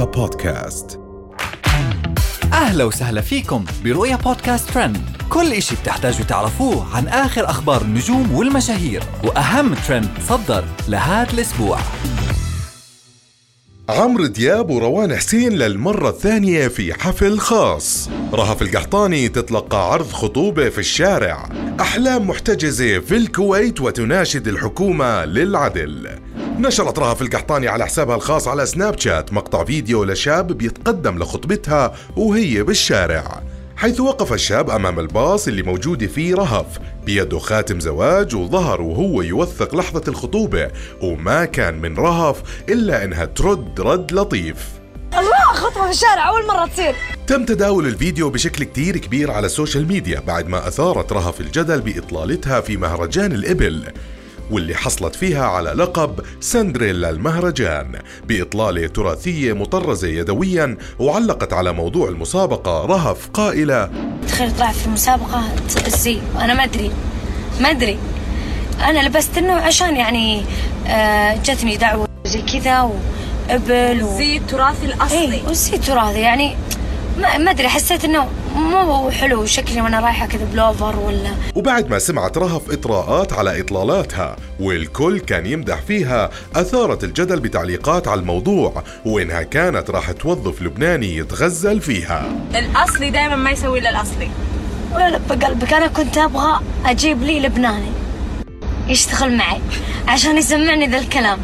رؤيا بودكاست. أهلا وسهلا فيكم برؤيا بودكاست ترند. كل إشي بتحتاجوا تعرفوه عن آخر أخبار النجوم والمشاهير وأهم ترند صدر لهذا الأسبوع. عمرو دياب وروان حسين للمرة الثانية في حفل خاص. رهف القحطاني تتلقى عرض خطوبة في الشارع. أحلام محتجزة في الكويت وتناشد الحكومة للعدل. نشرت رهف القحطاني على حسابها الخاص على سناب شات مقطع فيديو لشاب بيتقدم لخطبتها وهي بالشارع حيث وقف الشاب أمام الباص اللي موجودة فيه رهف بيده خاتم زواج وظهر وهو يوثق لحظة الخطوبة وما كان من رهف إلا إنها ترد رد لطيف. الله خطوبة في الشارع أول مرة تصير. تم تداول الفيديو بشكل كتير كبير على السوشيال ميديا بعد ما أثارت رهف الجدل بإطلالتها في مهرجان الإبل. واللي حصلت فيها على لقب سندريلا المهرجان بإطلالة تراثية مطرزة يدويا وعلقت على موضوع المسابقة رهف قائلة تخيل طلع في مسابقة الزي أنا ما أدري ما أدري. أنا لبست إنه عشان يعني آه، جتني دعوة زي كذا وإبل و... الزي التراثي الأصلي. إيه والزي تراثي يعني. ما أدري حسيت إنه مو حلو شكلي وأنا رايحة كذا بلوفر ولا. وبعد ما سمعت رهف إطراءات على إطلالاتها والكل كان يمدح فيها أثارت الجدل بتعليقات على الموضوع وإنها كانت راح توظف لبناني يتغزل فيها. الأصلي دائما ما يسوي إلا الأصلي. ولا بقلبك أنا كنت أبغى أجيب لي لبناني. يشتغل معي عشان يسمعني ذا الكلام.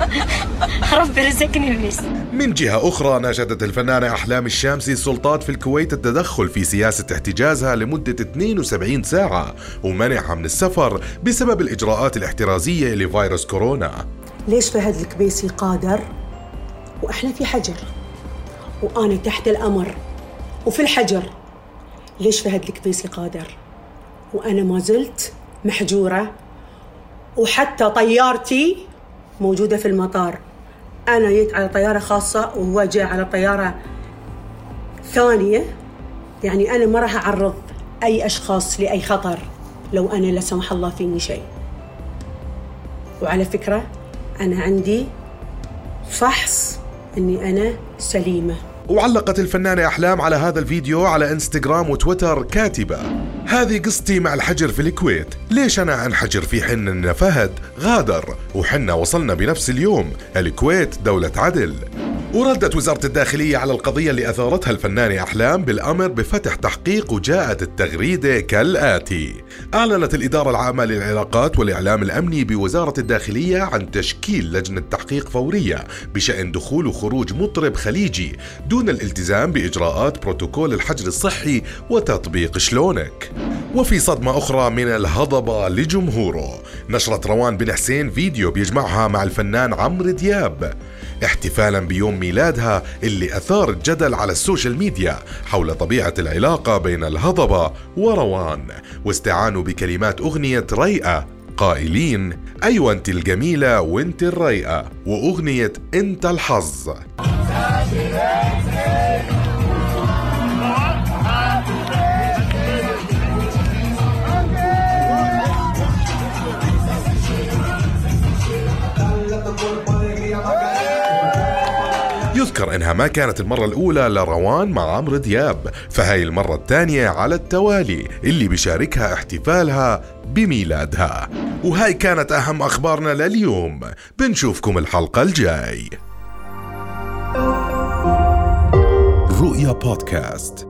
ربي رزقني بس من جهة أخرى ناشدت الفنانة أحلام الشامسي السلطات في الكويت التدخل في سياسة احتجازها لمدة 72 ساعة ومنعها من السفر بسبب الإجراءات الاحترازية لفيروس كورونا. ليش فهد الكبيسي قادر؟ وإحنا في حجر. وأنا تحت الأمر. وفي الحجر. ليش فهد الكبيسي قادر؟ وأنا ما زلت محجورة. وحتى طيارتي موجودة في المطار. أنا جيت على طيارة خاصة وهو جاء على طيارة ثانية. يعني أنا ما راح أعرض أي أشخاص لأي خطر لو أنا لا سمح الله فيني شيء. وعلى فكرة أنا عندي فحص إني أنا سليمة. وعلقت الفنانة أحلام على هذا الفيديو على إنستغرام وتويتر كاتبة هذه قصتي مع الحجر في الكويت. ليش أنا أنحجر في حن إن فهد غادر. وحنا وصلنا بنفس اليوم. الكويت دولة عدل. وردت وزارة الداخلية على القضية اللي أثارتها الفنانة أحلام بالأمر بفتح تحقيق وجاءت التغريدة كالآتي. أعلنت الإدارة العامة للعلاقات والإعلام الأمني بوزارة الداخلية عن تشكيل لجنة تحقيق فورية بشأن دخول وخروج مطرب خليجي دون الالتزام بإجراءات بروتوكول الحجر الصحي وتطبيق شلونك. وفي صدمة أخرى من الهضبة لجمهوره. نشرت روان بن حسين فيديو بيجمعها مع الفنان عمرو دياب. احتفالا بيوم ميلادها اللي أثار الجدل على السوشيال ميديا حول طبيعة العلاقة بين الهضبة وروان. واستعانوا بكلمات أغنية ريئة قائلين أيوة أنت الجميلة وأنت الريئة وأغنية أنت الحظ. يذكر إنها ما كانت المرة الأولى لروان مع عمرو دياب، فهاي المرة الثانية على التوالي اللي بيشاركها احتفالها بميلادها. وهاي كانت أهم أخبارنا لليوم، بنشوفكم الحلقة الجاي. رؤيا بودكاست